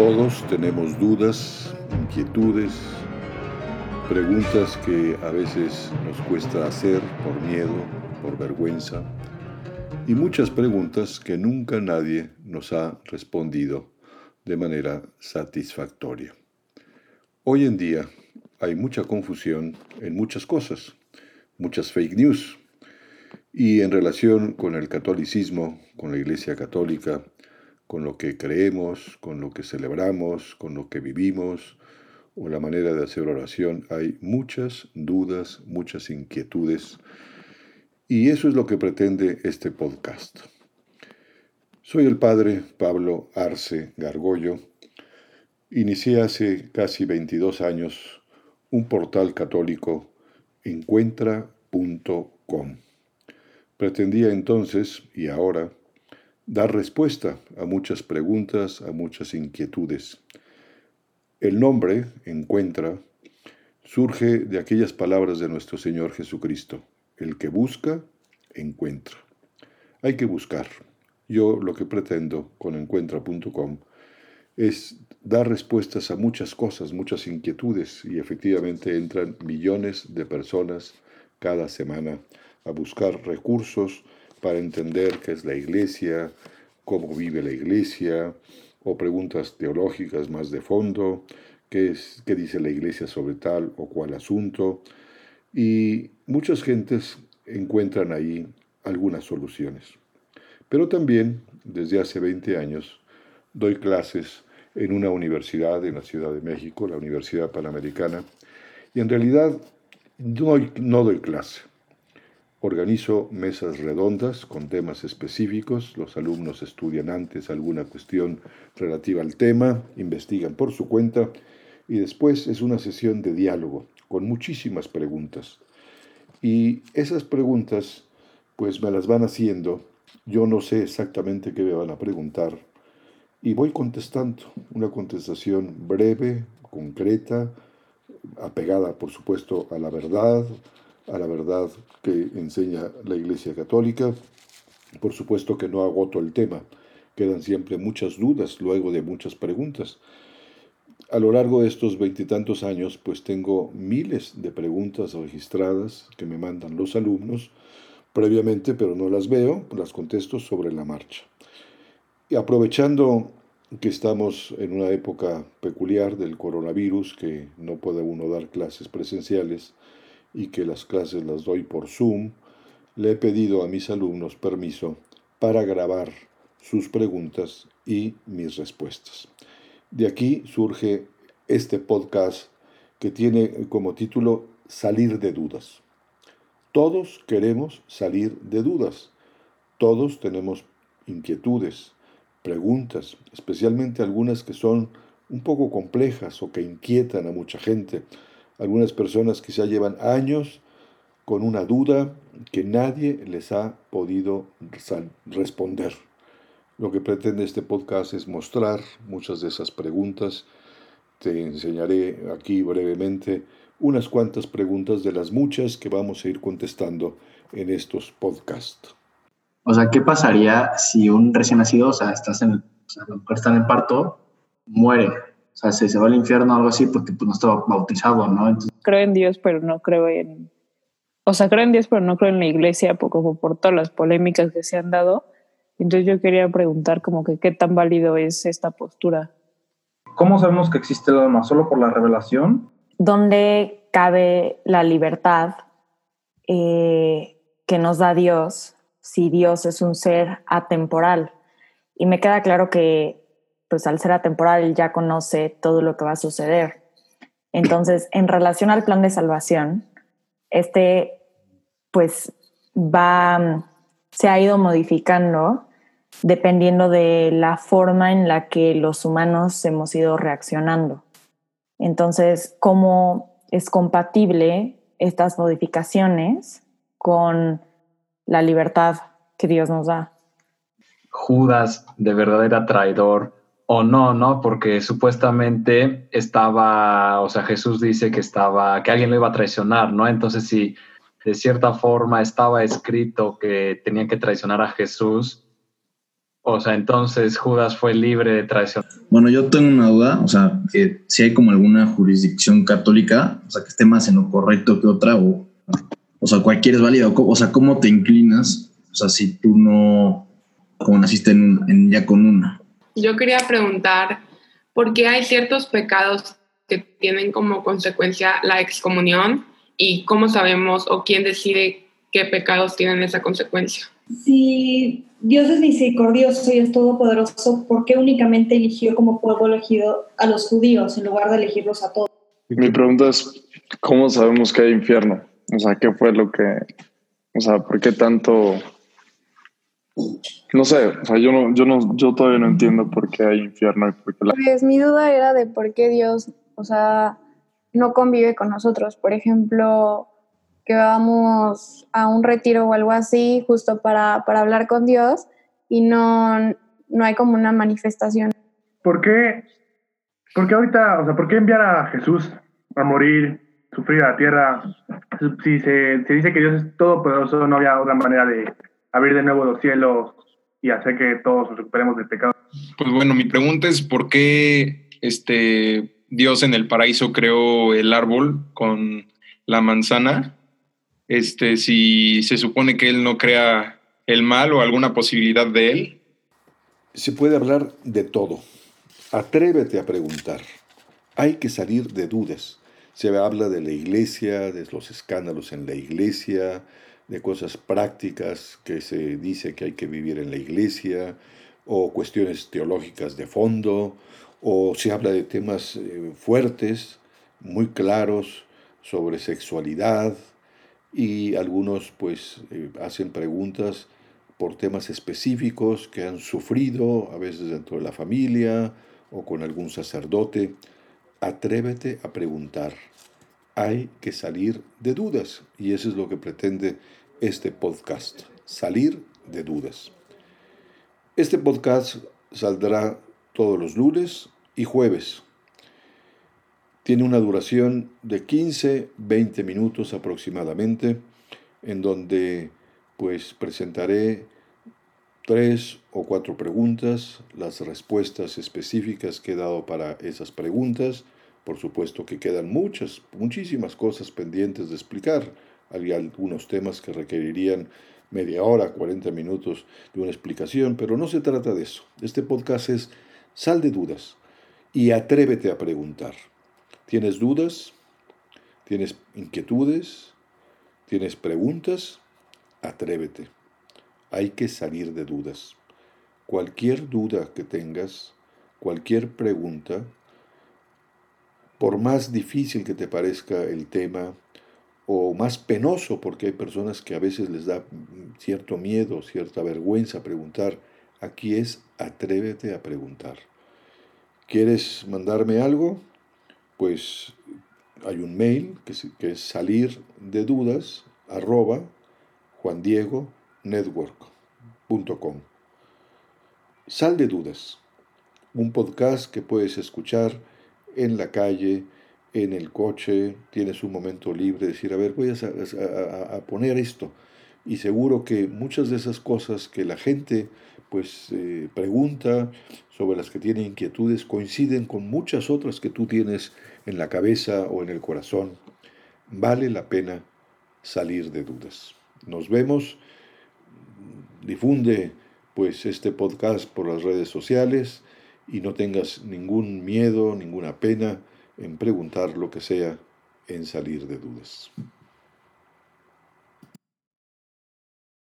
Todos tenemos dudas, inquietudes, preguntas que a veces nos cuesta hacer por miedo, por vergüenza, y muchas preguntas que nunca nadie nos ha respondido de manera satisfactoria. Hoy en día hay mucha confusión en muchas cosas, muchas fake news, y en relación con el catolicismo, con la Iglesia Católica, con lo que creemos, con lo que celebramos, con lo que vivimos o la manera de hacer oración, hay muchas dudas, muchas inquietudes y eso es lo que pretende este podcast. Soy el padre Pablo Arce Gargollo. Inicié hace casi 22 años un portal católico encuentra.com. Pretendía entonces, y ahora, dar respuesta a muchas preguntas, a muchas inquietudes. El nombre, encuentra, surge de aquellas palabras de nuestro Señor Jesucristo. El que busca, encuentra. Hay que buscar. Yo lo que pretendo con encuentra.com es dar respuestas a muchas cosas, muchas inquietudes, y efectivamente entran millones de personas cada semana a buscar recursos para entender qué es la iglesia, cómo vive la iglesia, o preguntas teológicas más de fondo, qué, es, qué dice la iglesia sobre tal o cual asunto. Y muchas gentes encuentran ahí algunas soluciones. Pero también, desde hace 20 años, doy clases en una universidad en la Ciudad de México, la Universidad Panamericana, y en realidad no, no doy clase. Organizo mesas redondas con temas específicos, los alumnos estudian antes alguna cuestión relativa al tema, investigan por su cuenta y después es una sesión de diálogo con muchísimas preguntas. Y esas preguntas pues me las van haciendo, yo no sé exactamente qué me van a preguntar y voy contestando, una contestación breve, concreta, apegada por supuesto a la verdad, a la verdad que enseña la Iglesia Católica. Por supuesto que no agoto el tema, quedan siempre muchas dudas luego de muchas preguntas. A lo largo de estos veintitantos años, pues tengo miles de preguntas registradas que me mandan los alumnos previamente, pero no las veo, las contesto sobre la marcha. Y aprovechando que estamos en una época peculiar del coronavirus, que no puede uno dar clases presenciales, y que las clases las doy por Zoom, le he pedido a mis alumnos permiso para grabar sus preguntas y mis respuestas. De aquí surge este podcast que tiene como título Salir de dudas. Todos queremos salir de dudas. Todos tenemos inquietudes, preguntas, especialmente algunas que son un poco complejas o que inquietan a mucha gente algunas personas quizá llevan años con una duda que nadie les ha podido responder. Lo que pretende este podcast es mostrar muchas de esas preguntas. Te enseñaré aquí brevemente unas cuantas preguntas de las muchas que vamos a ir contestando en estos podcasts. O sea, ¿qué pasaría si un recién nacido, o sea, estás en, está en el parto, muere? O sea, se, se va al infierno o algo así porque pues, no estaba bautizado, ¿no? Creo en Dios, pero no creo en... O sea, creo en Dios, pero no creo en la iglesia, como por todas las polémicas que se han dado. Entonces yo quería preguntar como que qué tan válido es esta postura. ¿Cómo sabemos que existe el alma? ¿Solo por la revelación? ¿Dónde cabe la libertad eh, que nos da Dios si Dios es un ser atemporal? Y me queda claro que pues al ser atemporal ya conoce todo lo que va a suceder. Entonces, en relación al plan de salvación, este pues va, se ha ido modificando dependiendo de la forma en la que los humanos hemos ido reaccionando. Entonces, ¿cómo es compatible estas modificaciones con la libertad que Dios nos da? Judas de verdad era traidor o no, ¿no? Porque supuestamente estaba, o sea, Jesús dice que estaba, que alguien lo iba a traicionar, ¿no? Entonces, si de cierta forma estaba escrito que tenían que traicionar a Jesús, O sea, entonces Judas fue libre de traición. Bueno, yo tengo una duda, o sea, que si hay como alguna jurisdicción católica, o sea, que esté más en lo correcto que otra, o, o sea, cualquiera es válido, o sea, ¿cómo te inclinas? O sea, si tú no, como naciste en, en ya con una. Yo quería preguntar, ¿por qué hay ciertos pecados que tienen como consecuencia la excomunión y cómo sabemos o quién decide qué pecados tienen esa consecuencia? Si Dios es misericordioso y es todopoderoso, ¿por qué únicamente eligió como pueblo elegido a los judíos en lugar de elegirlos a todos? Mi pregunta es, ¿cómo sabemos que hay infierno? O sea, ¿qué fue lo que, o sea, por qué tanto no sé, o sea, yo, no, yo, no, yo todavía no entiendo por qué hay infierno y por qué la... Pues mi duda era de por qué Dios, o sea, no convive con nosotros. Por ejemplo, que vamos a un retiro o algo así justo para, para hablar con Dios y no, no hay como una manifestación. ¿Por qué, ¿Por qué ahorita, o sea, por qué enviar a Jesús a morir, sufrir a la tierra? Si se, se dice que Dios es todopoderoso, no había otra manera de abrir de nuevo los cielos y hacer que todos nos recuperemos del pecado. Pues bueno, mi pregunta es por qué este Dios en el paraíso creó el árbol con la manzana, este, si se supone que él no crea el mal o alguna posibilidad de él. Se puede hablar de todo. Atrévete a preguntar. Hay que salir de dudas. Se habla de la iglesia, de los escándalos en la iglesia, de cosas prácticas que se dice que hay que vivir en la iglesia, o cuestiones teológicas de fondo, o se habla de temas eh, fuertes, muy claros, sobre sexualidad, y algunos pues eh, hacen preguntas por temas específicos que han sufrido, a veces dentro de la familia o con algún sacerdote. Atrévete a preguntar. Hay que salir de dudas y eso es lo que pretende este podcast, Salir de Dudas. Este podcast saldrá todos los lunes y jueves. Tiene una duración de 15-20 minutos aproximadamente, en donde pues presentaré tres o cuatro preguntas, las respuestas específicas que he dado para esas preguntas. Por supuesto que quedan muchas, muchísimas cosas pendientes de explicar hay algunos temas que requerirían media hora, 40 minutos de una explicación, pero no se trata de eso. Este podcast es sal de dudas y atrévete a preguntar. ¿Tienes dudas? ¿Tienes inquietudes? ¿Tienes preguntas? Atrévete. Hay que salir de dudas. Cualquier duda que tengas, cualquier pregunta, por más difícil que te parezca el tema, o más penoso, porque hay personas que a veces les da cierto miedo, cierta vergüenza preguntar. Aquí es atrévete a preguntar. ¿Quieres mandarme algo? Pues hay un mail que es, salir de dudas arroba juandiegonetwork.com. Sal de dudas, un podcast que puedes escuchar en la calle, en el coche, tienes un momento libre, de decir, a ver, voy a, poner esto. Y seguro que muchas de esas cosas que la gente pues eh, pregunta, sobre las que tiene inquietudes, coinciden con muchas otras que tú tienes en la cabeza o en el corazón. Vale la pena salir de dudas. Nos vemos. Difunde pues este podcast por las redes sociales y no tengas ningún miedo, ninguna pena en preguntar lo que sea, en salir de dudas.